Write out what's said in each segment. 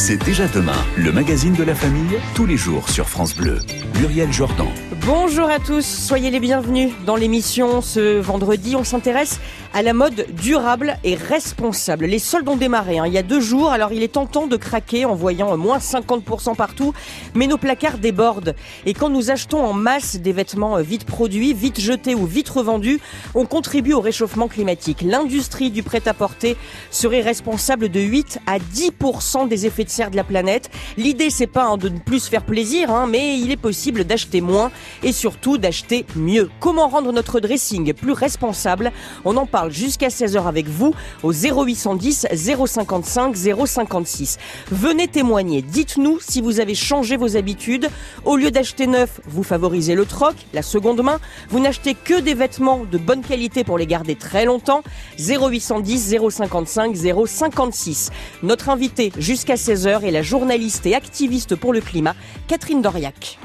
C'est déjà demain, le magazine de la famille, tous les jours sur France Bleu. Muriel Jordan. Bonjour à tous, soyez les bienvenus dans l'émission. Ce vendredi, on s'intéresse à la mode durable et responsable. Les soldes ont démarré hein, il y a deux jours, alors il est tentant de craquer en voyant moins 50% partout, mais nos placards débordent. Et quand nous achetons en masse des vêtements vite produits, vite jetés ou vite revendus, on contribue au réchauffement climatique. L'industrie du prêt-à-porter serait responsable de 8 à 10% des effets de de la planète. L'idée, c'est pas hein, de ne plus faire plaisir, hein, mais il est possible d'acheter moins et surtout d'acheter mieux. Comment rendre notre dressing plus responsable? On en parle jusqu'à 16h avec vous au 0810 055 056. Venez témoigner, dites-nous si vous avez changé vos habitudes. Au lieu d'acheter neuf, vous favorisez le troc, la seconde main. Vous n'achetez que des vêtements de bonne qualité pour les garder très longtemps. 0810 055 056. Notre invité jusqu'à 16h est la journaliste et activiste pour le climat, Catherine Doriac.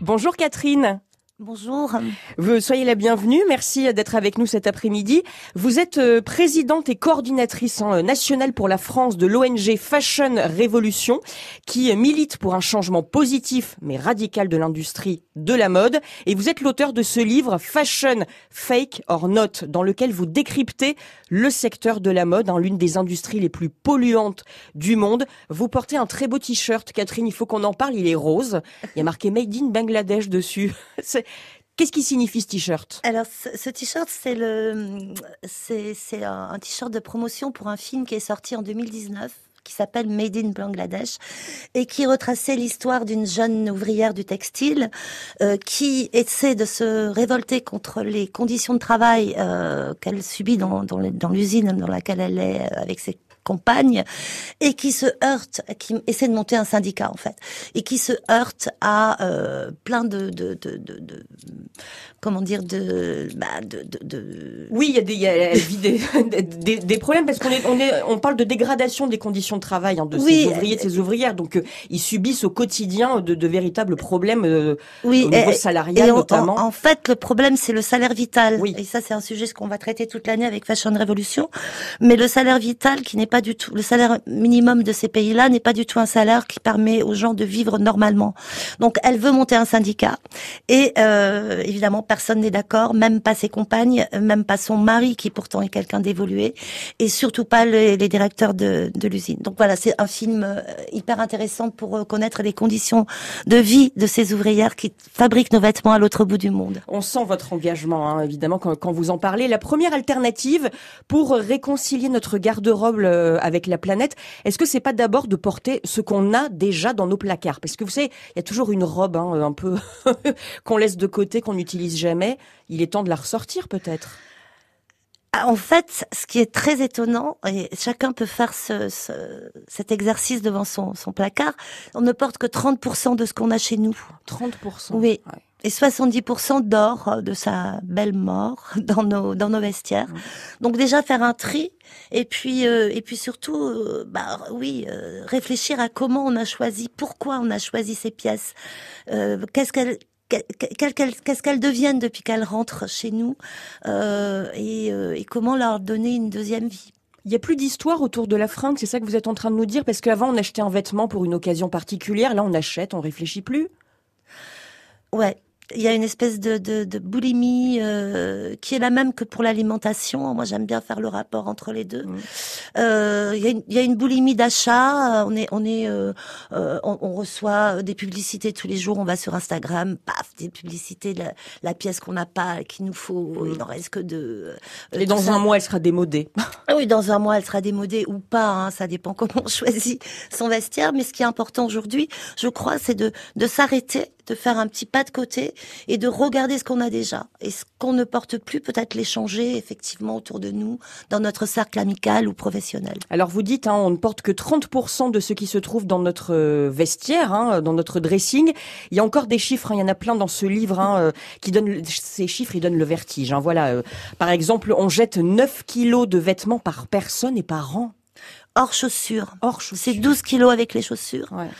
Bonjour Catherine. Bonjour. Vous soyez la bienvenue. Merci d'être avec nous cet après-midi. Vous êtes euh, présidente et coordinatrice hein, nationale pour la France de l'ONG Fashion Révolution, qui milite pour un changement positif mais radical de l'industrie de la mode. Et vous êtes l'auteur de ce livre Fashion Fake or Not, dans lequel vous décryptez le secteur de la mode, hein, l'une des industries les plus polluantes du monde. Vous portez un très beau t-shirt, Catherine. Il faut qu'on en parle. Il est rose. Il y a marqué Made in Bangladesh dessus. Qu'est-ce qui signifie ce t-shirt? Alors, ce, t-shirt, c'est le, c'est un t-shirt de promotion pour un film qui est sorti en 2019 qui s'appelle Made in Bangladesh et qui retraçait l'histoire d'une jeune ouvrière du textile euh, qui essaie de se révolter contre les conditions de travail euh, qu'elle subit dans, dans l'usine dans laquelle elle est euh, avec ses compagne et qui se heurte, qui essaie de monter un syndicat en fait, et qui se heurte à euh, plein de, de, de, de, comment dire de, bah, de, de, oui il y a des y a des, des, problèmes parce qu'on est on est on parle de dégradation des conditions de travail hein, de ces ouvriers de ces ouvrières donc euh, ils subissent au quotidien de, véritables problèmes euh, oui, au niveau salarial notamment. En, fait le problème c'est le salaire vital oui. et ça c'est un sujet qu'on va traiter toute l'année avec Fashion Revolution mais le salaire vital qui n'est pas du tout, le salaire minimum de ces pays-là n'est pas du tout un salaire qui permet aux gens de vivre normalement. Donc elle veut monter un syndicat et euh, évidemment personne n'est d'accord, même pas ses compagnes, même pas son mari qui pourtant est quelqu'un d'évolué et surtout pas les, directeurs de, l'usine. Donc voilà, c'est un film euh, hyper intéressant pour connaître les conditions de vie de ces ouvrières qui fabriquent nos vêtements à l'autre bout du monde. On sent votre engagement, hein, évidemment, quand, quand vous en parlez. La première alternative pour réconcilier notre garde-robe euh, avec la planète, est-ce que c'est pas d'abord de porter ce qu'on a déjà dans nos placards? Parce que vous savez, il y a toujours une robe hein, un peu qu'on laisse de côté, qu'on n'utilise jamais. Il est temps de la ressortir peut-être. Ah, en fait, ce qui est très étonnant, et chacun peut faire ce, cet exercice devant son, son, placard, on ne porte que 30% de ce qu'on a chez nous. 30% Oui et 70% d'or euh, de sa belle mort dans nos dans nos vestiaires. Donc déjà faire un tri et puis euh, et puis surtout euh, bah oui réfléchir à comment on a choisi, pourquoi on a choisi ces pièces, qu'est-ce qu'elles qu'est-ce qu'elles deviennent depuis qu'elles rentrent chez nous et, et comment leur donner une deuxième vie. Il y a plus d'histoire autour de la fringue, c'est ça que vous êtes en train de nous dire? Parce qu'avant, on achetait un vêtement pour une occasion particulière. Là, on achète, on réfléchit plus? Ouais, il y a une espèce de, de, de boulimie euh, qui est la même que pour l'alimentation. Moi, j'aime bien faire le rapport entre les deux. Mmh. Euh, il, y a une, il, y a une, boulimie d'achat. On est, on est, euh, euh on, on, reçoit des publicités tous les jours. On va sur Instagram, paf, des publicités la, la pièce qu'on n'a pas, qu'il nous faut. Mmh. Il n'en reste que deux. Euh, Et dans un mois, elle sera démodée. Ah oui, dans un mois, elle sera démodée ou pas. Hein, ça dépend comment on choisit son vestiaire. Mais ce qui est important aujourd'hui, je crois, c'est de, de s'arrêter de faire un petit pas de côté et de regarder ce qu'on a déjà et ce qu'on ne porte plus, peut-être l'échanger effectivement autour de nous, dans notre cercle amical ou professionnel. Alors vous dites, hein, on ne porte que 30% de ce qui se trouve dans notre euh, vestiaire, hein, dans notre dressing. Il y a encore des chiffres, hein, il y en a plein dans ce livre euh, qui donnent ces chiffres, ils donnent le vertige. Voilà, euh. par exemple, on jette 9 kilos de vêtements par personne et par an hors chaussures. Hors chaussures. C'est 12 kilos avec les chaussures. Ouais.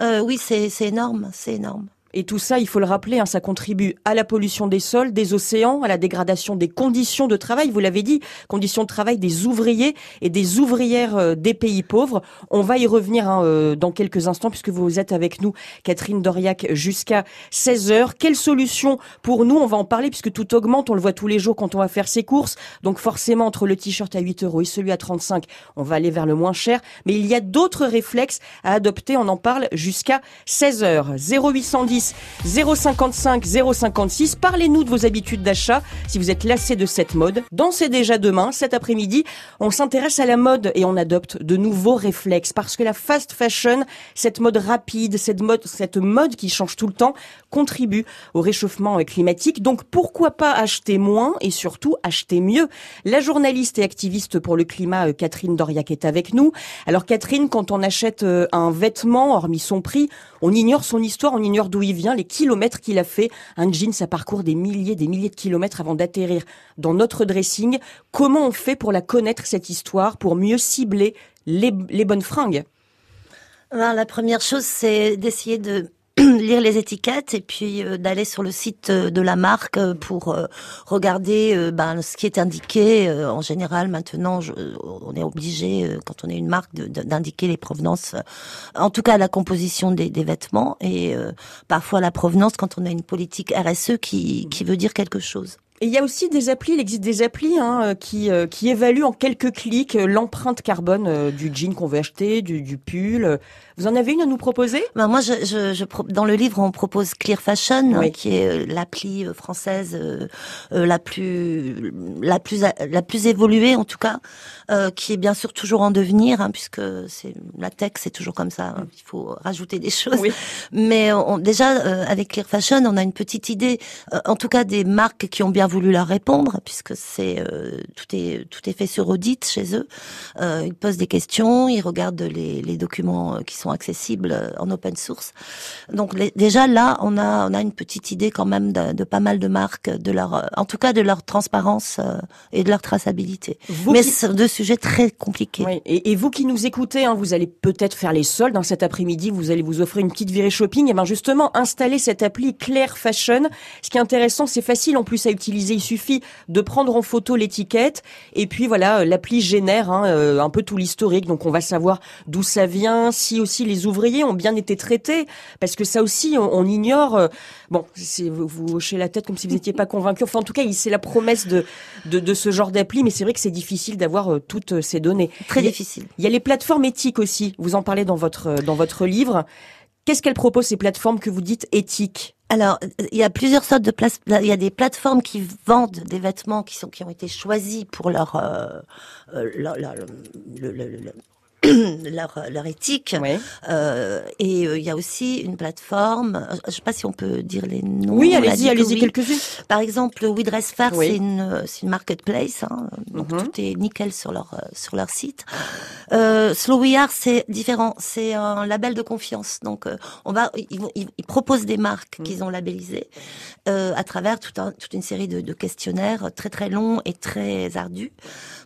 Euh, oui, c'est énorme, c'est énorme. Et tout ça, il faut le rappeler, hein, ça contribue à la pollution des sols, des océans, à la dégradation des conditions de travail, vous l'avez dit, conditions de travail des ouvriers et des ouvrières euh, des pays pauvres. On va y revenir hein, euh, dans quelques instants puisque vous êtes avec nous, Catherine Doriac, jusqu'à 16h. Quelle solution pour nous? On va en parler puisque tout augmente, on le voit tous les jours quand on va faire ses courses. Donc forcément, entre le t-shirt à 8 euros et celui à 35, on va aller vers le moins cher. Mais il y a d'autres réflexes à adopter, on en parle jusqu'à 16h. 0810 055 056. Parlez-nous de vos habitudes d'achat si vous êtes lassé de cette mode. Dansez déjà demain, cet après-midi. On s'intéresse à la mode et on adopte de nouveaux réflexes parce que la fast fashion, cette mode rapide, cette mode, cette mode qui change tout le temps, contribue au réchauffement climatique. Donc pourquoi pas acheter moins et surtout acheter mieux? La journaliste et activiste pour le climat euh, Catherine Doriac est avec nous. Alors Catherine, quand on achète euh, un vêtement, hormis son prix, on ignore son histoire, on ignore d'où il vient, les kilomètres qu'il a fait. Un jean, ça parcourt des milliers, des milliers de kilomètres avant d'atterrir dans notre dressing. Comment on fait pour la connaître, cette histoire, pour mieux cibler les, bonnes fringues? La première chose, c'est d'essayer de lire les étiquettes et puis euh, d'aller sur le site euh, de la marque euh, pour regarder ben, ce qui est indiqué. en général, maintenant, on est obligé, quand on est une marque, d'indiquer les provenances, en tout cas la composition des, des vêtements et parfois la provenance quand on a une politique RSE qui, qui veut dire quelque chose. Et il y a aussi des applis, il existe des applis hein, qui, qui évaluent en quelques clics l'empreinte carbone du jean qu'on veut acheter, du, du pull. Vous en avez une à nous proposer? Ben Moi, je, je, je, dans le livre, on propose Clear Fashion, qui est euh, l'appli euh, française euh, la plus la plus la plus évoluée en tout cas, euh, qui est bien sûr toujours en devenir, hein, puisque c'est la tech, c'est toujours comme ça. Hein, il faut rajouter des choses. Oui. Mais on, déjà avec Clear Fashion, on a une petite idée, en tout cas des marques qui ont bien voulu leur répondre, puisque c'est tout est tout est fait sur audit chez eux. ils posent des questions, ils regardent les, les documents qui sont accessibles euh, en open source. Donc déjà là, on a on a une petite idée quand même de, pas mal de marques, de leur, euh, en tout cas de leur transparence euh, et de leur traçabilité. Mais c'est deux sujets très compliqués. Oui. Et, vous qui nous écoutez, hein, vous allez peut-être faire les soldes dans cet après-midi. Vous allez vous offrir une petite virée shopping. Et ben justement, installer cette appli Claire Fashion. Ce qui est intéressant, c'est facile en plus à utiliser. Il suffit de prendre en photo l'étiquette et puis voilà, l'appli génère hein, un peu tout l'historique. Donc on va savoir d'où ça vient, si aussi les ouvriers ont bien été traités, parce que ça aussi, on, ignore. Euh, bon, vous, vous hochez la tête comme si vous n'étiez pas convaincu. Enfin, en tout cas, c'est la promesse de, de, ce genre d'appli, mais c'est vrai que c'est difficile d'avoir euh, toutes euh, ces données. Très difficile. Il y a les plateformes éthiques aussi. Vous en parlez dans votre dans votre livre. Qu'est-ce qu'elles proposent ces plateformes que vous dites éthiques? Alors, il y a plusieurs sortes de places. Il y a des plateformes qui vendent des vêtements qui sont qui ont été choisis pour leur, le, le, leur, leur éthique. Euh, et euh, il y a aussi une plateforme, euh, je ne sais pas si on peut dire les noms. Oui, allez-y, allez-y quelques-unes. Par exemple, We Dress Fair, c'est une, une marketplace, hein, donc mhm. tout est nickel sur leur sur leur site. Euh, Slow We Are, c'est différent, c'est un label de confiance. Donc, on va, ils, ils, proposent des marques mhm. qu'ils ont labellisées à travers tout un, toute une série de, de questionnaires très très longs et très ardus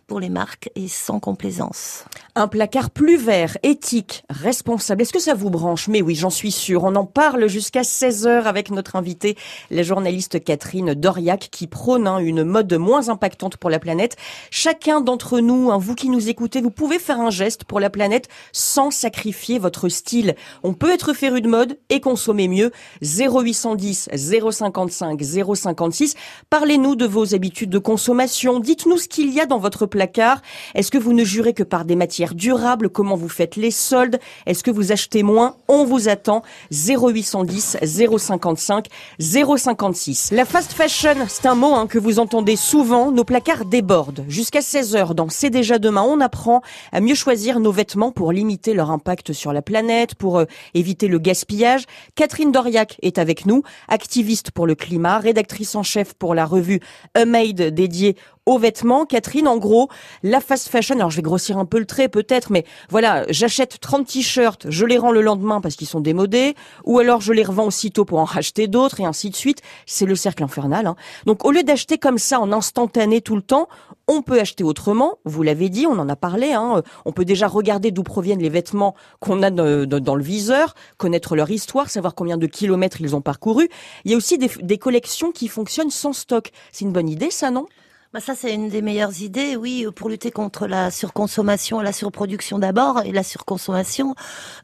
pour les marques et sans complaisance. Un placard plus vert, éthique, responsable. Est-ce que ça vous branche? Mais oui, j'en suis sûre. On en parle jusqu'à 16h avec notre invitée, la journaliste Catherine Doriac, qui prône hein, une mode moins impactante pour la planète. Chacun d'entre nous, hein, vous qui nous écoutez, vous pouvez faire un geste pour la planète sans sacrifier votre style. On peut être féru de mode et consommer mieux. 0810 055 056. Parlez-nous de vos habitudes de consommation. Dites-nous ce qu'il y a dans votre placard. Est-ce que vous ne jurez que par des matières durables? Comment vous faites les soldes Est-ce que vous achetez moins On vous attend 0810 055 056. La fast fashion, c'est un mot hein, que vous entendez souvent. Nos placards débordent. Jusqu'à 16h dans C'est déjà demain, on apprend à mieux choisir nos vêtements pour limiter leur impact sur la planète, pour euh, éviter le gaspillage. Catherine Doriac est avec nous, activiste pour le climat, rédactrice en chef pour la revue A Made dédiée aux vêtements. Catherine, en gros, la fast fashion, alors je vais grossir un peu le trait peut-être, mais voilà, j'achète 30 t-shirts, je les rends le lendemain parce qu'ils sont démodés, ou alors je les revends aussitôt pour en racheter d'autres, et ainsi de suite. C'est le cercle infernal. Hein. Donc au lieu d'acheter comme ça en instantané tout le temps, on peut acheter autrement, vous l'avez dit, on en a parlé. Hein. On peut déjà regarder d'où proviennent les vêtements qu'on a dans le viseur, connaître leur histoire, savoir combien de kilomètres ils ont parcouru. Il y a aussi des, des collections qui fonctionnent sans stock. C'est une bonne idée, ça, non? Bah ça, c'est une des meilleures idées, oui, pour lutter contre la surconsommation, la surproduction d'abord, et la surconsommation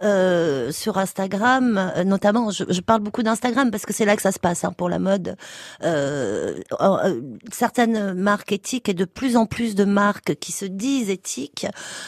euh, sur Instagram, euh, notamment. Je, je parle beaucoup d'Instagram parce que c'est là que ça se passe hein, pour la mode. Euh, euh, certaines marques éthiques et de plus en plus de marques qui se disent éthiques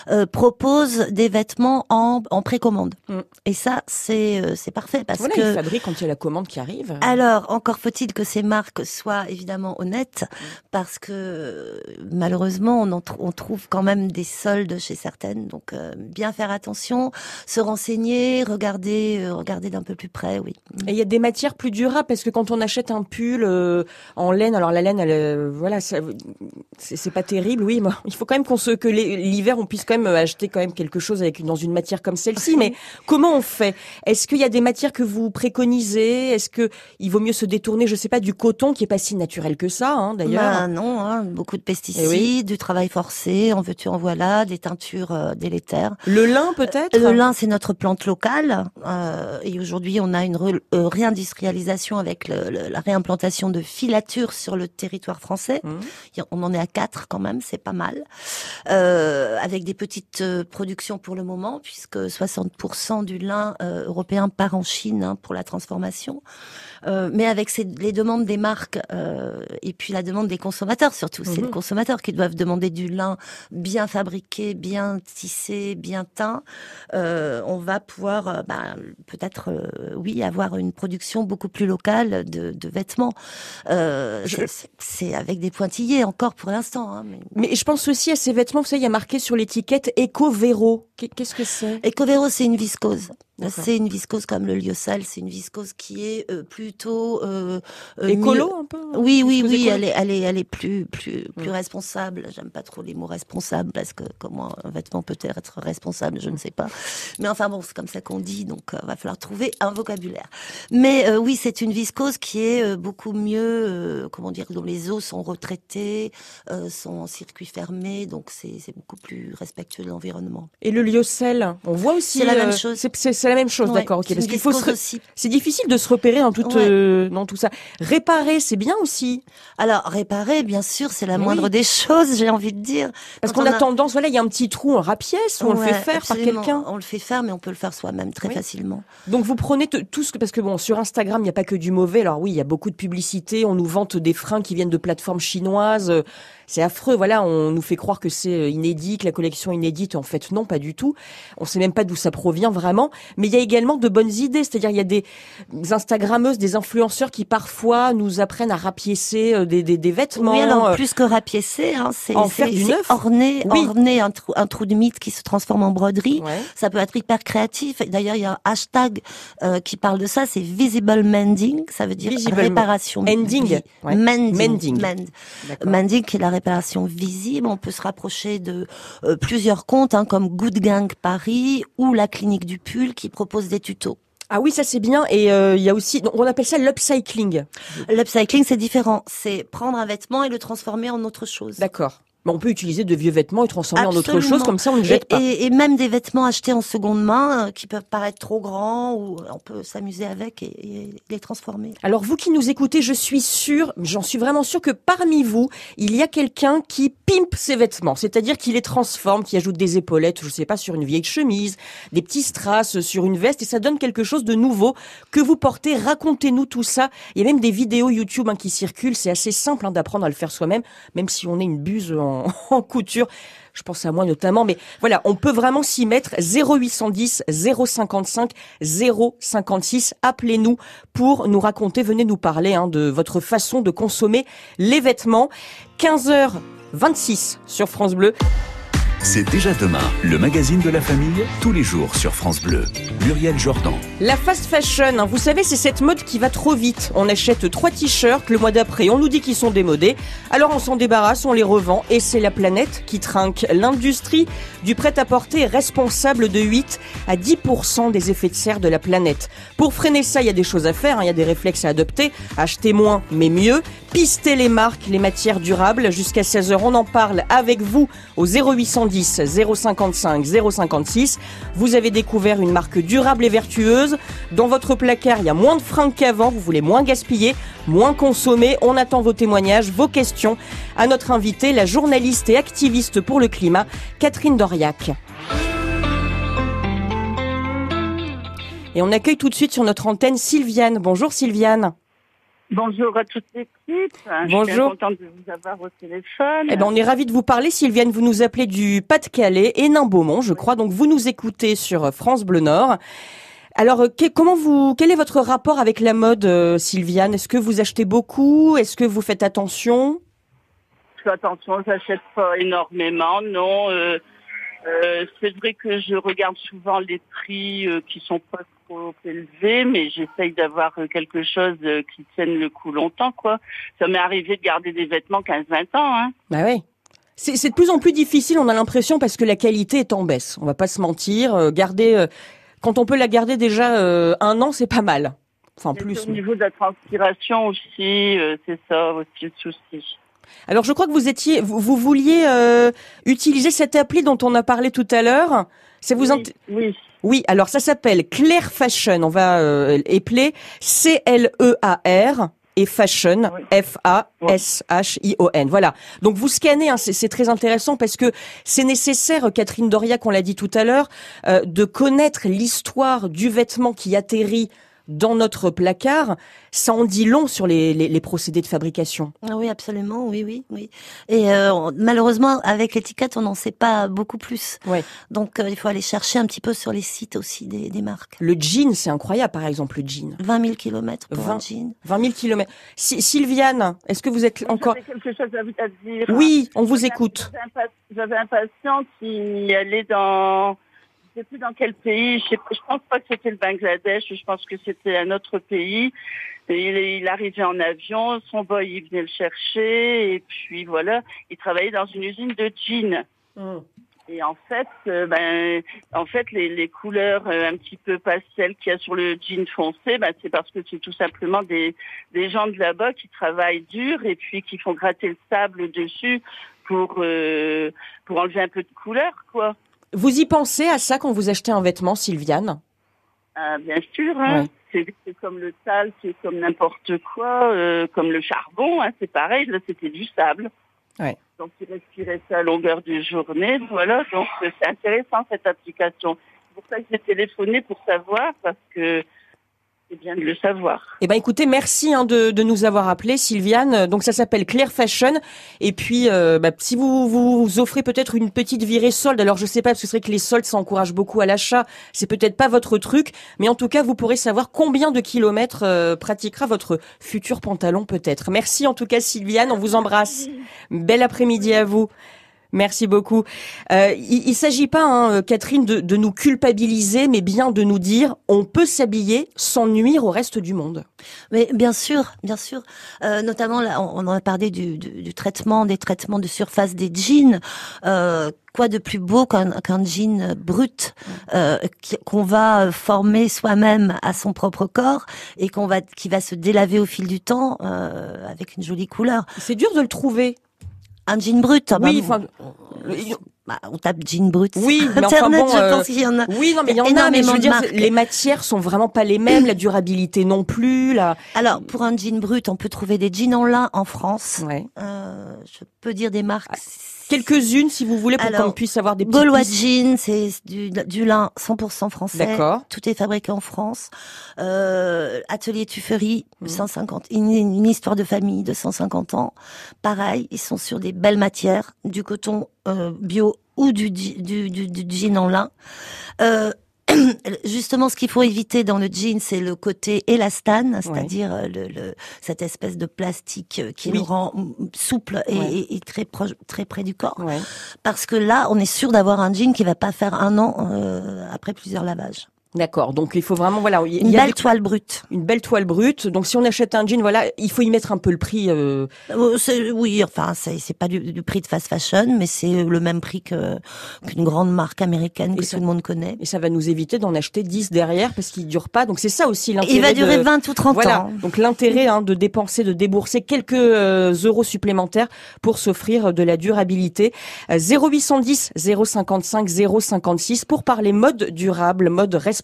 euh, proposent des vêtements en, en précommande. Mm. Et ça, c'est euh, c'est parfait parce voilà, que ils fabriquent quand il y a la commande qui arrive. Alors, encore faut-il que ces marques soient évidemment honnêtes, mm. parce que euh, malheureusement, on, on, trouve quand même des soldes chez certaines. Donc, euh, bien faire attention, se renseigner, regarder, euh, regarder d'un peu plus près, oui. Et il y a des matières plus durables parce que quand on achète un pull en laine, alors la laine, elle, voilà, c'est pas terrible, oui. Mais il faut quand même qu'on se que l'hiver, on puisse quand même acheter quand même quelque chose avec dans une matière comme celle-ci. mais comment on fait? Est-ce qu'il y a des matières que vous préconisez? Est-ce que il vaut mieux se détourner, je sais pas, du coton qui est pas si naturel que ça, hein, d'ailleurs? Bah, Non, hein, beaucoup de pesticides, eh du travail forcé, en veux-tu, en voilà, des teintures euh, délétères. Le lin peut-être? Le lin, c'est notre plante locale. Euh, et aujourd'hui, on a une euh, réindustrialisation avec la réimplantation de filatures sur le territoire français. Mmh. On en est à quatre quand même, c'est pas mal. avec des petites productions pour le moment, puisque 60% du lin européen part en Chine hein, pour la transformation. Mais avec les demandes des marques et puis la demande des consommateurs surtout, c'est les mhm. consommateurs qui doivent demander du lin bien fabriqué, bien tissé, bien teint. Euh, on va pouvoir, euh, bah, peut-être, euh, oui, avoir une production beaucoup plus locale de, vêtements. C'est avec des pointillés encore pour l'instant. Hein, mais... je pense aussi à ces vêtements, vous savez, il y a marqué sur l'étiquette Eco-Véro. Qu'est-ce que c'est? Eco-Véro, c'est une viscose. C'est une viscose comme le lyocell, c'est une viscose qui est plutôt euh, écolo un peu. Oui, oui, oui, elle est, elle est, elle est plus, plus, plus responsable. J'aime pas trop les mots responsable parce que comment un vêtement peut être responsable, je ne sais pas. Mais enfin bon, c'est comme ça qu'on dit, donc euh, va falloir trouver un vocabulaire. Mais euh, oui, c'est une viscose qui est euh, beaucoup mieux, comment dire, dont les os sont retraités, sont en circuit fermé, donc c'est beaucoup plus respectueux de l'environnement. Et le lyocell, on voit aussi. C'est la même chose. C'est la même chose, d'accord. Ok, parce qu'il faut. C'est difficile de se repérer dans tout, dans tout ça. Réparer, c'est bien aussi. Alors réparer, bien sûr, c'est la moindre des choses, j'ai envie de dire. Parce qu'on a, tendance, voilà, il y a un petit trou en rapièce où on le fait faire par quelqu'un. On le fait faire, mais on peut le faire soi-même très facilement. Donc vous prenez tout ce que, parce que bon, sur Instagram, il n'y a pas que du mauvais. Alors oui, il y a beaucoup de publicité. On nous vante des freins qui viennent de plateformes chinoises c'est affreux. Voilà, on nous fait croire que c'est euh, inédit, que la collection est inédite. En fait, non, pas du tout. On sait même pas d'où ça provient vraiment. Mais il y a également de bonnes idées. C'est-à-dire, il y a des Instagrammeuses, des influenceurs qui parfois nous apprennent à rapiécer euh, des, des, des vêtements. Oui, alors plus que rapiécer, hein, c'est orner, orner un trou, un trou de mythe qui se transforme en broderie. Ça peut être hyper créatif. D'ailleurs, il y a un hashtag euh, qui parle de ça. C'est visible mending. Ça veut dire réparation. Ending. Mending. Mending. Mending, qui est la réparation visible. On peut se rapprocher de euh, plusieurs comptes hein, comme Good Gang Paris ou la clinique du pull qui propose des tutos. Ah oui, ça c'est bien. Et euh, il y a aussi, on appelle ça l'upcycling. L'upcycling, c'est différent. C'est prendre un vêtement et le transformer en autre chose. D'accord on peut utiliser de vieux vêtements et transformer en autre chose, comme ça on ne jette pas. Et, même des vêtements achetés en seconde main euh, qui peuvent paraître trop grands, ou on peut s'amuser avec et, les transformer. Alors vous qui nous écoutez, je suis sûre, j'en suis vraiment sûre que parmi vous, il y a quelqu'un qui pimpe ses vêtements, c'est-à-dire qu'il les transforme, qui ajoute des épaulettes, je sais pas, sur une vieille chemise, des petits strass sur une veste, et ça donne quelque chose de nouveau que vous portez. Racontez-nous tout ça. Il y a même des vidéos YouTube hein, qui circulent, c'est assez simple hein, d'apprendre à le faire soi-même, même si on est une buse en en, couture. Je pense à moi notamment, mais voilà, on peut vraiment s'y mettre. 0810 055 056. Appelez-nous pour nous raconter, venez nous parler hein, de votre façon de consommer les vêtements. 15h26 sur France Bleu. C'est déjà demain, le magazine de la famille, tous les jours sur France Bleu. Muriel Jordan. La fast fashion, hein, vous savez, c'est cette mode qui va trop vite. On achète trois t-shirts, le mois d'après, on nous dit qu'ils sont démodés. Alors on s'en débarrasse, on les revend et c'est la planète qui trinque. L'industrie du prêt-à-porter est responsable de 8 à 10% des effets de serre de la planète. Pour freiner ça, il y a des choses à faire, hein, il y a des réflexes à adopter. Acheter moins, mais mieux. Pister les marques, les matières durables. Jusqu'à 16h, on en parle avec vous au 0810 055 056. Vous avez découvert une marque durable et vertueuse. Dans votre placard, il y a moins de fringues qu'avant. Vous voulez moins gaspiller, moins consommer. On attend vos témoignages, vos questions à notre invitée, la journaliste et activiste pour le climat, Catherine Doriac. Et on accueille tout de suite sur notre antenne Sylviane. Bonjour Sylviane. Bonjour à toute l'équipe. Bonjour. Je suis contente de vous avoir au téléphone. Eh ben, on est ravis de vous parler, Sylviane. Vous nous appelez du Pas-de-Calais, Hénin-Beaumont, je crois. Donc, vous nous écoutez sur France Bleu Nord. Alors, euh, que- comment vous, quel est votre rapport avec la mode, euh, Sylviane? Est-ce que vous achetez beaucoup? Est-ce que vous faites attention? Je fais attention, j'achète pas énormément, non. euh, euh, c'est vrai que je regarde souvent les prix euh, qui sont pas trop élevés, mais j'essaye d'avoir euh, quelque chose euh, qui tienne le coup longtemps, quoi. Ça m'est arrivé de garder des vêtements 15-20 ans, hein. Bah oui. C'est de plus en plus difficile, on a l'impression, parce que la qualité est en baisse. On va pas se mentir. euh, garder, quand on peut la garder déjà un an, c'est pas mal. Enfin, plus. Au niveau de la transpiration aussi, c'est ça aussi le souci. Alors, je crois que vous étiez, vous, vous vouliez euh, utiliser cette appli dont on a parlé tout à l'heure. Ça vous oui, oui. Oui, alors ça s'appelle Claire Fashion. On va euh, épeler C-L-E-A-R et Fashion, Oui. F-A-S-H-I-O-N. Voilà. Donc vous scannez, hein, c'est c'est très intéressant parce que c'est nécessaire, Catherine Doria, qu'on l'a dit tout à l'heure, euh, de connaître l'histoire du vêtement qui atterrit dans notre placard. Ça en dit long sur les, les, les procédés de fabrication. Ah Oui, absolument, oui, oui, oui. Et euh, malheureusement, avec l'étiquette, on n'en sait pas beaucoup plus. Ouais. Donc, euh, il faut aller chercher un petit peu sur les sites aussi des, des marques. Le jean, c'est incroyable, par exemple, le jean. 20 000 kilomètres pour un 20. jean. 20 000 kilomètres. Sylviane, est-ce que vous êtes encore... J'avais quelque chose à vous à dire. Oui, on vous écoute. J'avais un, un patient qui allait dans, sais plus dans quel pays, je, sais, je pense pas que c'était le Bangladesh, je pense que c'était un autre pays. Et il, il arrivait en avion, son boy il venait le chercher, et puis voilà, il travaillait dans une usine de jeans. Hmm. Et en fait, euh, ben, en fait, les, les couleurs euh, un petit peu pastel qu'il y a sur le jean foncé, ben, c'est parce que c'est tout simplement des, des gens de là-bas qui travaillent dur et puis qui font gratter le sable dessus pour euh, pour enlever un peu de couleur, quoi. Vous y pensez à ça quand vous achetez un vêtement, Sylviane? Ah, bien sûr, hein. Ouais. c'est, comme le sale, c'est comme n'importe quoi, euh, comme le charbon, hein, c'est pareil. Là, c'était du sable. Ouais. Donc, il respirait ça à longueur de journée. Voilà, donc euh, c'est intéressant cette application. C'est pour ça que j'ai téléphoné pour savoir, parce que c'est bien de le savoir. Eh ben écoutez, merci hein, de, de nous avoir appelé, Sylviane. Donc ça s'appelle Claire Fashion. Et puis, euh, bah, si vous vous offrez peut-être une petite virée solde, alors je sais pas, parce que c'est vrai que les soldes, ça encourage beaucoup à l'achat. C'est peut-être pas votre truc, mais en tout cas, vous pourrez savoir combien de kilomètres euh, pratiquera votre futur pantalon peut-être. Merci en tout cas, Sylviane. On vous embrasse. Bel après-midi à vous. Merci beaucoup. Euh, il ne s'agit pas, hein, Catherine, de, de nous culpabiliser, mais bien de nous dire on peut s'habiller sans nuire au reste du monde. Mais bien sûr, bien sûr. Euh, notamment, là, on, on en a parlé du, du, du traitement, des traitements de surface des jeans. Euh, quoi de plus beau qu'un jean brut euh, qu'on va former soi-même à son propre corps et qu'on va qui va se délaver au fil du temps euh, avec une jolie couleur. C'est dur de le trouver. Un jean brut. ah bah Oui, enfin, bah, on tape jean brut. Oui, mais enfin bon, je euh, pense qu'il y en a. Oui, non, mais il y en a, mais je veux dire, les matières sont vraiment pas les mêmes, la durabilité non plus, là. Alors, pour un jean brut, on peut trouver des jeans en lin en France. Ouais. Euh, je peux dire des marques. Ah, Quelques-unes, si vous voulez, pour qu'on puisse avoir des petites. Jeans, c'est du, du lin 100% français. D'accord. Tout est fabriqué en France. Euh, Atelier Tufferie, Mhm. 150, une, une histoire de famille de 150 ans. Pareil, ils sont sur des belles matières, du coton euh, bio ou du, du, du, du jean en lin. Euh, Justement, ce qu'il faut éviter dans le jean, c'est le côté élastane, c'est-à-dire euh, le, le, cette espèce de plastique euh, qui Oui. le rend souple et, Ouais. et- et très proche, très près du corps. Ouais. Parce que là, on est sûr d'avoir un jean qui va pas faire un an euh, après plusieurs lavages. D'accord. Donc il faut vraiment voilà, il Une y a belle des- toile brute. une belle toile brute. Donc si on achète un jean, voilà, il faut y mettre un peu le prix. euh, Euh, Oui, enfin, c'est c'est pas du, du prix de fast fashion, mais c'est le même prix que qu'une grande marque américaine Et que ça- tout le monde connaît. et ça va nous éviter d'en acheter 10 derrière parce qu'il dure pas. Donc c'est ça aussi l'intérêt. Il va durer de- 20 ou 30 Voilà, ans. donc l'intérêt hein, de dépenser, de débourser quelques euh, euros supplémentaires pour s'offrir de la durabilité. Euh, 0810 055 056 pour parler mode durable, mode responsable.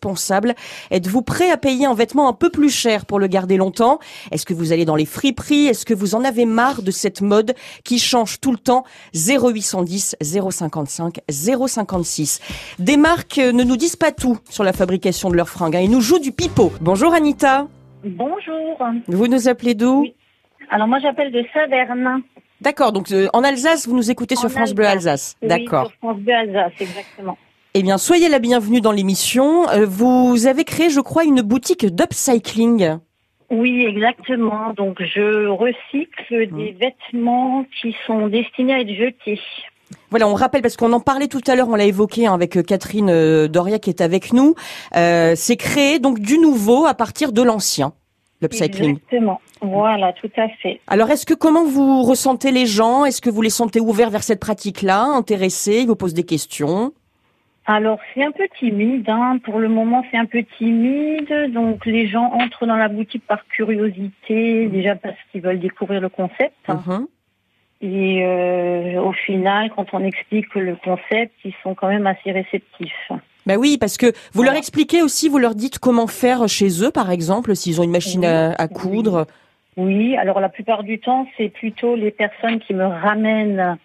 Êtes-vous prêt à payer un vêtement un peu plus cher pour le garder longtemps? Est-ce que vous allez dans les friperies? Est-ce que vous en avez marre de cette mode qui change tout le temps? 0810 055 056. Des marques euh, ne nous disent pas tout sur la fabrication de leurs fringues. hein. Ils nous jouent du pipeau. Bonjour Anita. Bonjour. Vous nous appelez d'où? Oui. Alors moi j'appelle de Saverne. D'accord, donc euh, en Alsace, vous nous écoutez sur France Bleu Alsace. Oui, D'accord. sur France Bleu Alsace, exactement. Eh bien, soyez la bienvenue dans l'émission. Euh, Vous avez créé, je crois, une boutique d'upcycling. Oui, exactement. Donc je recycle Mmh. des vêtements qui sont destinés à être jetés. Voilà, on rappelle parce qu'on en parlait tout à l'heure, on l'a évoqué hein, avec euh, Catherine euh, Doria qui est avec nous. Euh, C'est créé donc du nouveau à partir de l'ancien, l'upcycling. Exactement. Voilà, tout à fait. Alors, est-ce que comment vous ressentez les gens? Est-ce que vous les sentez ouverts vers cette pratique-là, intéressés Ils vous posent des questions? Alors c'est un peu timide. Hein. Pour le moment c'est un peu timide. Donc les gens entrent dans la boutique par curiosité, déjà parce qu'ils veulent découvrir le concept. Mhm. Et euh, au final, quand on explique le concept, ils sont quand même assez réceptifs. Bah oui, parce que vous leur expliquez aussi, vous leur dites comment faire chez eux, par exemple, s'ils ont une machine Oui, à, coudre. Oui, alors la plupart du temps, c'est plutôt les personnes qui me ramènent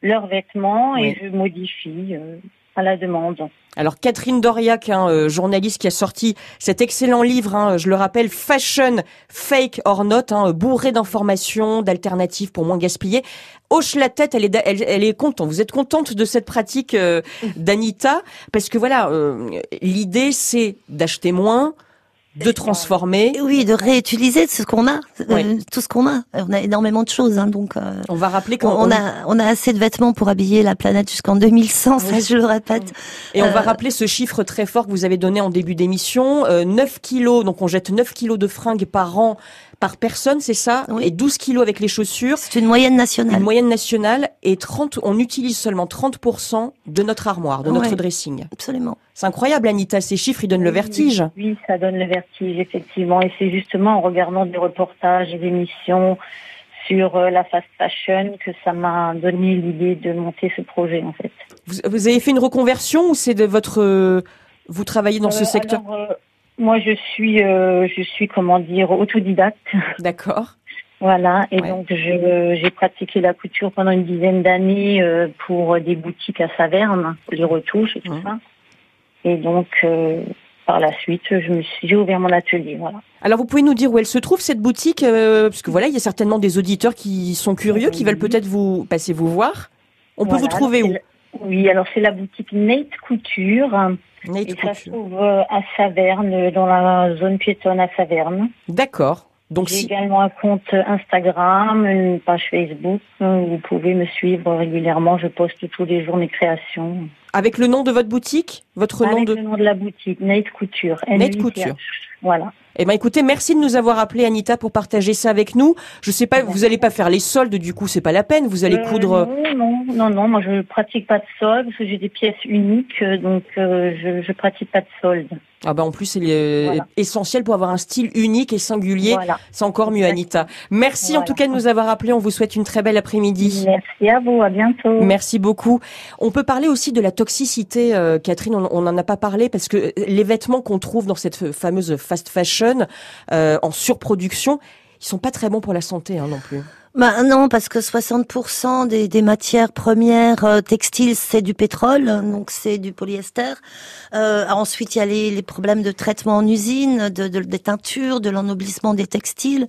leurs vêtements et je modifie euh, à la demande. Alors Catherine Doriac, hein, euh, journaliste qui a sorti cet excellent livre, hein, je le rappelle, Fashion Fake or Not, hein, bourré d'informations, d'alternatives pour moins gaspiller. Hoche la tête, elle est, elle, elle est contente. Vous êtes contente de cette pratique euh, d'Anita? Parce que voilà, euh, l'idée c'est d'acheter moins, de transformer. Oui, de réutiliser ce qu'on a, euh, tout ce qu'on a. On a énormément de choses, hein, donc euh, On va rappeler on, qu'on on a on a assez de vêtements pour habiller la planète jusqu'en 2100. Ça, je le répète. Et on va Euh, rappeler ce chiffre très fort que vous avez donné en début d'émission. Euh, 9 kilos, donc on jette 9 kilos de fringues par an, par personne, c'est ça Oui. Et 12 kilos avec les chaussures. C'est une moyenne nationale. Une moyenne nationale et 30, on utilise seulement 30% de notre armoire, de notre Ouais. dressing. Absolument. C'est incroyable, Anita, ces chiffres, ils donnent le vertige. Oui, ça donne le vertige, effectivement. Et c'est justement en regardant des reportages, des émissions sur euh, la fast fashion que ça m'a donné l'idée de monter ce projet, en fait. Vous, vous avez fait une reconversion ou c'est de votre... euh, vous travaillez dans ce Euh, secteur alors, euh, Moi, je suis, euh, je suis, comment dire, autodidacte. D'accord. Voilà, et Ouais. donc je- j'ai pratiqué la couture pendant une dizaine d'années euh, pour des boutiques à Saverne, les retouches et tout ça. Et donc euh, par la suite, je me suis j'ai ouvert mon atelier. Voilà. Alors vous pouvez nous dire où elle se trouve cette boutique euh, Parce que voilà, il y a certainement des auditeurs qui sont curieux, qui veulent peut-être vous passer vous voir. On peut vous trouver où? Oui, alors c'est la boutique Nate Couture Nate et ça Couture. se trouve euh, à Saverne, dans la zone piétonne à Saverne. D'accord. Donc J'ai si... également un compte Instagram, une page Facebook euh, vous pouvez me suivre régulièrement. Je poste tous les jours mes créations. avec le nom de votre boutique, votre nom Avec de. le nom de la boutique, Nate Couture. Nate. Couture. Voilà. Eh ben écoutez, merci de nous avoir appelé Anita pour partager ça avec nous. Je sais pas, vous allez pas faire les soldes, du coup c'est pas la peine. Vous allez Euh, coudre. Non, non, non, non. Moi, je pratique pas de solde parce que j'ai des pièces uniques, euh, donc euh, je, je pratique pas de solde. Ah ben en plus c'est euh, Voilà. essentiel pour avoir un style unique et singulier. Voilà. C'est encore mieux Anita. Merci en tout cas de nous avoir appelé. On vous souhaite une très belle après-midi. Merci à vous. À bientôt. Merci beaucoup. On peut parler aussi de la toxicité, euh, Catherine. On n'en a pas parlé parce que les vêtements qu'on trouve dans cette fameuse fast fashion euh, en surproduction, ils sont pas très bons pour la santé hein, non plus. Bah non, parce que 60% des, des matières premières euh, textiles, c'est du pétrole, donc c'est du polyester. Euh, ensuite, il y a les, les, problèmes de traitement en usine, de, de des teintures, de l'ennoblissement des textiles.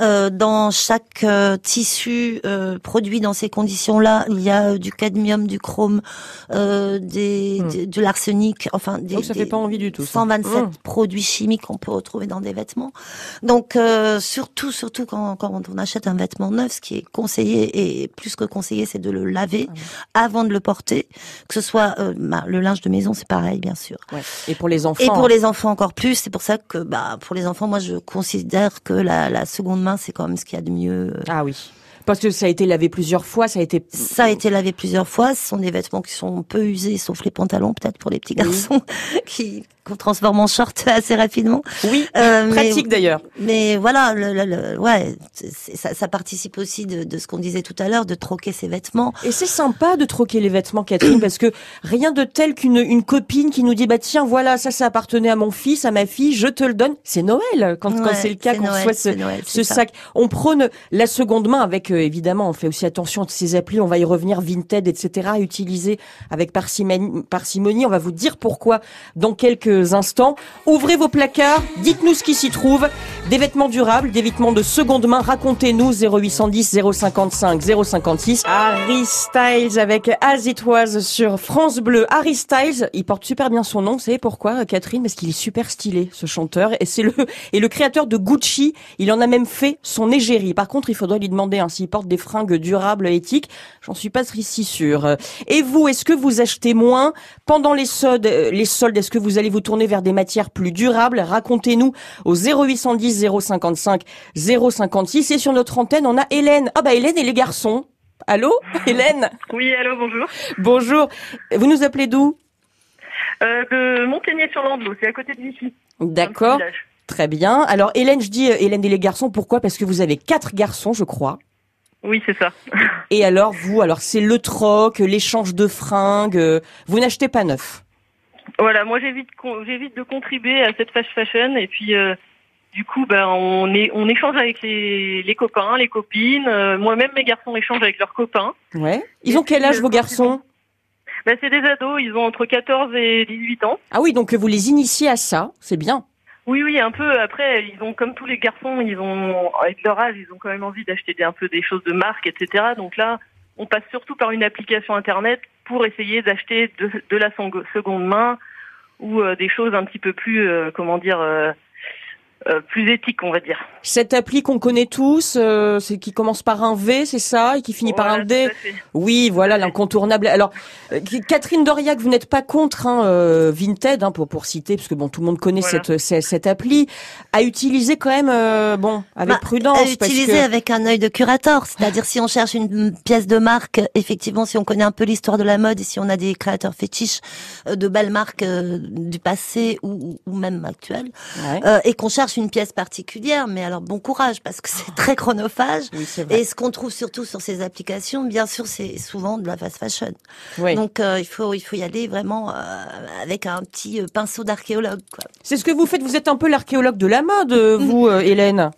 Euh, dans chaque euh, tissu euh, produit dans ces conditions-là, il y a du cadmium, du chrome, des, hmm. de l'arsenic, enfin des, donc ça fait pas envie du tout. 127 hmm. produits chimiques qu'on peut retrouver dans des vêtements. Donc surtout, surtout quand, quand on achète un vêtement neuf, ce qui est conseillé et plus que conseillé, c'est de le laver ah avant de le porter. Que ce soit euh, bah, le linge de maison, c'est pareil, bien sûr. Ouais. Et pour les enfants. Et pour les enfants encore plus. C'est pour ça que bah pour les enfants, moi je considère que la, la seconde main, c'est quand même ce qu'il y a de mieux. Ah oui. Parce que ça a été lavé plusieurs fois, ça a été. Ça a été lavé plusieurs fois. Ce sont des vêtements qui sont peu usés, sauf les pantalons, peut-être pour les petits garçons, qui qu'on transforme en short assez rapidement. Oui, euh, pratique d'ailleurs. Mais voilà, le, le, ouais, ça, ça, participe aussi de, de ce qu'on disait tout à l'heure, de troquer ses vêtements. Et c'est sympa de troquer les vêtements, Catherine, parce que rien de tel qu'une une copine qui nous dit bah tiens voilà ça ça appartenait à mon fils, à ma fille, je te le donne. C'est Noël quand, quand c'est le cas qu'on soit ce, ce sac. On prône la seconde main avec euh, évidemment on fait aussi attention à ces applis, on va y revenir Vinted etc. Utiliser avec parcimonie. On va vous dire pourquoi dans quelques instants. Ouvrez vos placards, dites-nous ce qui s'y trouve. Des vêtements durables, des vêtements de seconde main, racontez-nous 0810 055 056. Harry Styles avec As It Was sur France Bleu. Harry Styles, il porte super bien son nom, vous savez pourquoi Catherine? Parce qu'il est super stylé ce chanteur et c'est le et le créateur de Gucci, il en a même fait son égérie. Par contre, il faudrait lui demander hein, s'il porte des fringues durables éthiques. J'en suis pas si sûre. Et vous, est-ce que vous achetez moins? Pendant les soldes les soldes est-ce que vous allez vous tourner vers des matières plus durables. Racontez-nous au 0810 055 056 et sur notre antenne on a Hélène. Ah bah Hélène et les garçons. Allô Hélène Oui, allô, bonjour. Bonjour. Vous nous appelez d'où euh, De Montaignet-sur-Landelot, c'est à côté de Vichy. D'accord. Très bien. Alors Hélène, je dis euh, Hélène et les garçons, pourquoi? Parce que vous avez quatre garçons, je crois. Oui, c'est ça. Et alors vous, alors c'est le troc, l'échange de fringues, euh, vous n'achetez pas neuf voilà, moi j'évite j'évite de contribuer à cette fast fashion et puis euh, du coup ben on est on échange avec les, les copains, les copines. Euh, moi-même mes garçons échangent avec leurs copains. Ouais. Ils ont quel âge vos garçons? Ben, c'est des ados, ils ont entre 14 et 18 ans. Ah oui, donc vous les initiez à ça, c'est bien. Oui, oui, un peu. Après, ils ont, comme tous les garçons, ils ont, avec leur âge, ils ont quand même envie d'acheter un peu des choses de marque, etc. Donc là, on passe surtout par une application internet pour essayer d'acheter de, la seconde main ou euh, des choses un petit peu plus, euh, comment dire, euh, euh, plus éthique, on va dire. Cette appli qu'on connaît tous, euh, c'est qui commence par un V, c'est ça, et qui finit par un D. Oui, voilà l'incontournable. Alors, euh, Catherine Doriac, vous n'êtes pas contre hein, euh, Vinted, hein, pour pour citer, parce que bon, tout le monde connaît cette, cette, appli, à utiliser quand même, bon, avec bah, prudence. À utiliser avec un œil de curateur, c'est-à-dire si on cherche une pièce de marque, effectivement, si on connaît un peu l'histoire de la mode et si on a des créateurs fétiches de belles marques du passé ou, ou même actuelles, et qu'on cherche une pièce particulière, mais alors bon courage parce que c'est très chronophage. et ce qu'on trouve surtout sur ces applications, bien sûr, c'est souvent de la fast fashion. Donc euh, il faut il faut y aller vraiment euh, avec un petit euh, pinceau d'archéologue. C'est ce que vous faites. Vous êtes un peu l'archéologue de la mode, vous, Hélène.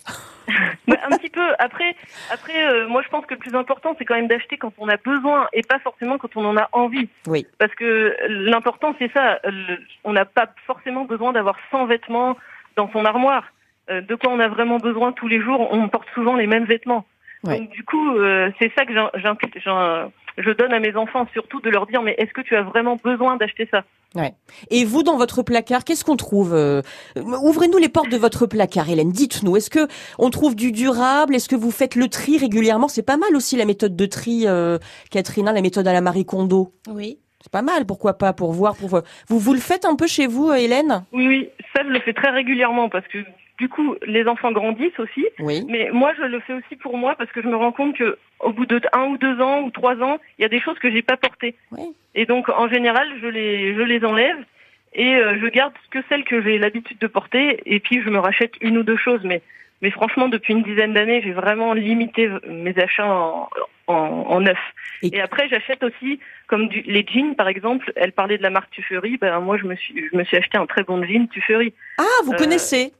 un petit peu. Après, après, moi je pense que le plus important c'est quand même d'acheter quand on a besoin et pas forcément quand on en a envie. Oui. Parce que l'important c'est ça. on n'a pas forcément besoin d'avoir 100 vêtements dans son armoire. Euh, de quoi on a vraiment besoin tous les jours, on porte souvent les mêmes vêtements. Donc du coup, euh, c'est ça que je donne à mes enfants, surtout de leur dire, mais est-ce que tu as vraiment besoin d'acheter ça? Ouais. Et vous, dans votre placard, qu'est-ce qu'on trouve euh, Ouvrez-nous les portes de votre placard, Hélène. Dites-nous, est-ce que on trouve du durable? Est-ce que vous faites le tri régulièrement? C'est pas mal aussi la méthode de tri, euh, Catherine, hein, la méthode à la Marie Kondo. Oui. C'est pas mal, pourquoi pas, pour voir, pour vous vous le faites un peu chez vous, Hélène? Oui, oui, ça je le fais très régulièrement parce que du coup, les enfants grandissent aussi. Oui. Mais moi, je le fais aussi pour moi parce que je me rends compte que au bout de un ou deux ans ou trois ans, il y a des choses que j'ai pas portées. Oui. Et donc, en général, je les, je les enlève et euh, je garde que celles que j'ai l'habitude de porter. Et puis, je me rachète une ou deux choses. Mais, mais franchement, depuis une dizaine d'années, j'ai vraiment limité mes achats en, en, en neuf. Et, après, j'achète aussi, comme du, les jeans, par exemple. Elle parlait de la marque Tuffery. Ben moi, je me suis, je me suis acheté un très bon jean Tuffery. Ah, vous euh, connaissez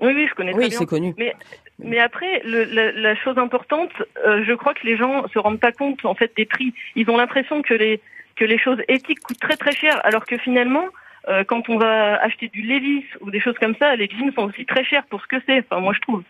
oui, oui, je connais Oui, c'est connu. Mais, Mais après, le, la, la, chose importante, euh, je crois que les gens se rendent pas compte en fait des prix. Ils ont l'impression que les que les choses éthiques coûtent très très cher, alors que finalement, euh, quand on va acheter du Levis ou des choses comme ça, les jeans sont aussi très chers pour ce que c'est. Enfin, moi je trouve.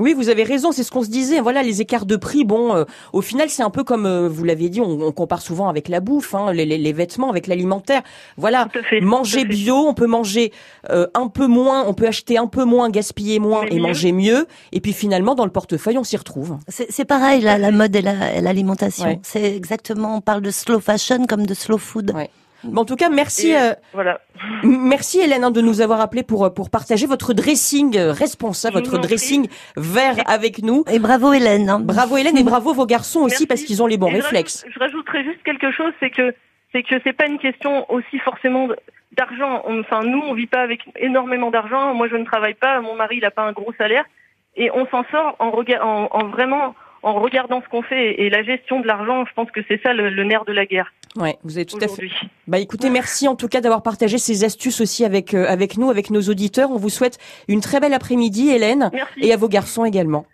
Oui, vous avez raison, c'est ce qu'on se disait. Voilà, les écarts de prix, bon, euh, au final, c'est un peu comme euh, vous l'avez dit, on, on, compare souvent avec la bouffe, hein, les, les, les, vêtements, avec l'alimentaire. Voilà, fait, manger bio, on peut manger euh, un peu moins, on peut acheter un peu moins, gaspiller moins Mais et mieux. manger mieux. Et puis finalement, dans le portefeuille, on s'y retrouve. C'est pareil, la, la mode et l'alimentation. Ouais. C'est exactement, on parle de slow fashion comme de slow food. Ouais. En tout cas, merci, Et, euh, Voilà. merci Hélène hein, de nous avoir appelé pour pour partager votre dressing euh, responsable, votre dressing vert avec nous. Et bravo Hélène. hein. Bravo Hélène et bravo vos garçons aussi parce qu'ils ont les bons Et réflexes. rajoute- Je rajouterais juste quelque chose, c'est que c'est que c'est pas une question aussi forcément d'argent. Enfin, nous, on vit pas avec énormément d'argent. Moi, je ne travaille pas. Mon mari, il a pas un gros salaire, et on s'en sort en, en, en vraiment en regardant ce qu'on fait et la gestion de l'argent. Je pense que c'est ça le, le nerf de la guerre Ouais, vous avez tout à fait. Bah écoutez, merci en tout cas d'avoir partagé ces astuces aussi avec euh, avec nous, avec nos auditeurs. On vous souhaite une très belle après-midi, Hélène, Merci. et à vos garçons également.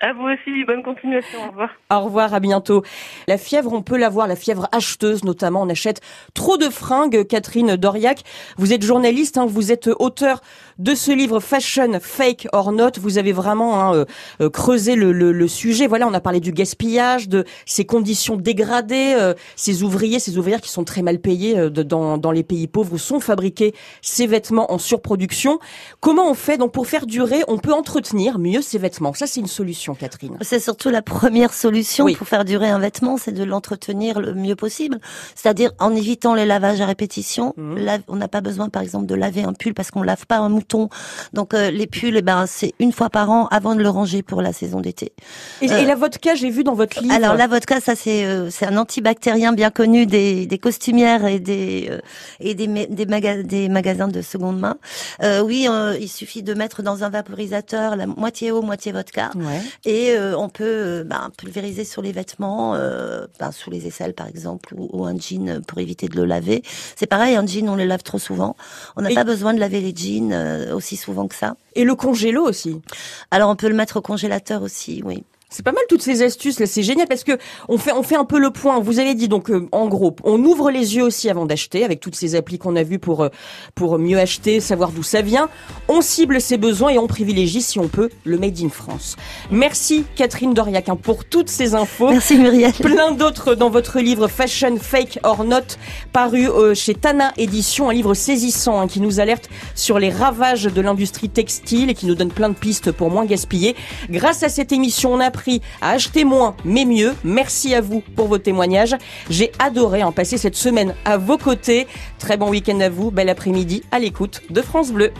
À vous aussi. Bonne continuation. Au revoir. Au revoir, à bientôt. La fièvre, on peut l'avoir, la fièvre acheteuse notamment. On achète trop de fringues. Catherine Doriac, vous êtes journaliste, hein, vous êtes auteur de ce livre Fashion Fake or Not. Vous avez vraiment hein, euh, euh, creusé le, sujet. Voilà, on a parlé du gaspillage, de ces conditions dégradées, euh, ces ouvriers, ces ouvrières qui sont très mal payés dans, dans les pays pauvres où sont fabriqués ces vêtements en surproduction. Comment on fait? Donc pour faire durer On peut entretenir mieux ces vêtements. Ça, c'est une solution, Catherine. C'est surtout la première solution Oui. pour faire durer un vêtement, c'est de l'entretenir le mieux possible. C'est-à-dire en évitant les lavages à répétition. Mhm. On n'a pas besoin, par exemple, de laver un pull parce qu'on lave pas un mouton. Donc euh, les pulls, eh ben c'est une fois par an avant de le ranger pour la saison d'été. Et, Euh, et la vodka, j'ai vu dans votre livre. Alors la vodka, ça c'est euh, c'est un antibactérien bien connu des, des costumières et des euh, et des des, maga- des magasins de seconde main. Euh, oui, euh, il suffit de mettre dans un vaporisateur la moitié eau, moitié vodka. Ouais. Et euh, on peut euh, ben, pulvériser sur les vêtements, euh, ben, sous les aisselles par exemple, ou, ou un jean pour éviter de le laver. C'est pareil, un jean on le lave trop souvent. On n'a Et- pas besoin de laver les jeans euh, aussi souvent que ça. Et le congélo aussi. Alors on peut le mettre au congélateur aussi, oui. C'est pas mal toutes ces astuces là, c'est génial parce que on fait on fait un peu le point. Vous avez dit donc euh, en gros, on ouvre les yeux aussi avant d'acheter avec toutes ces applis qu'on a vues pour euh, pour mieux acheter, savoir d'où ça vient. On cible ses besoins et on privilégie si on peut le made in France. Merci Catherine Doriac hein, pour toutes ces infos. Merci Muriel. Plein d'autres dans votre livre Fashion Fake or Not, paru euh, chez Tana Édition, un livre saisissant hein, qui nous alerte sur les ravages de l'industrie textile et qui nous donne plein de pistes pour moins gaspiller. Grâce à cette émission, on a à acheter moins mais mieux. Merci à vous pour vos témoignages. J'ai adoré en passer cette semaine à vos côtés. Très bon week-end à vous, bel après-midi à l'écoute de France Bleu.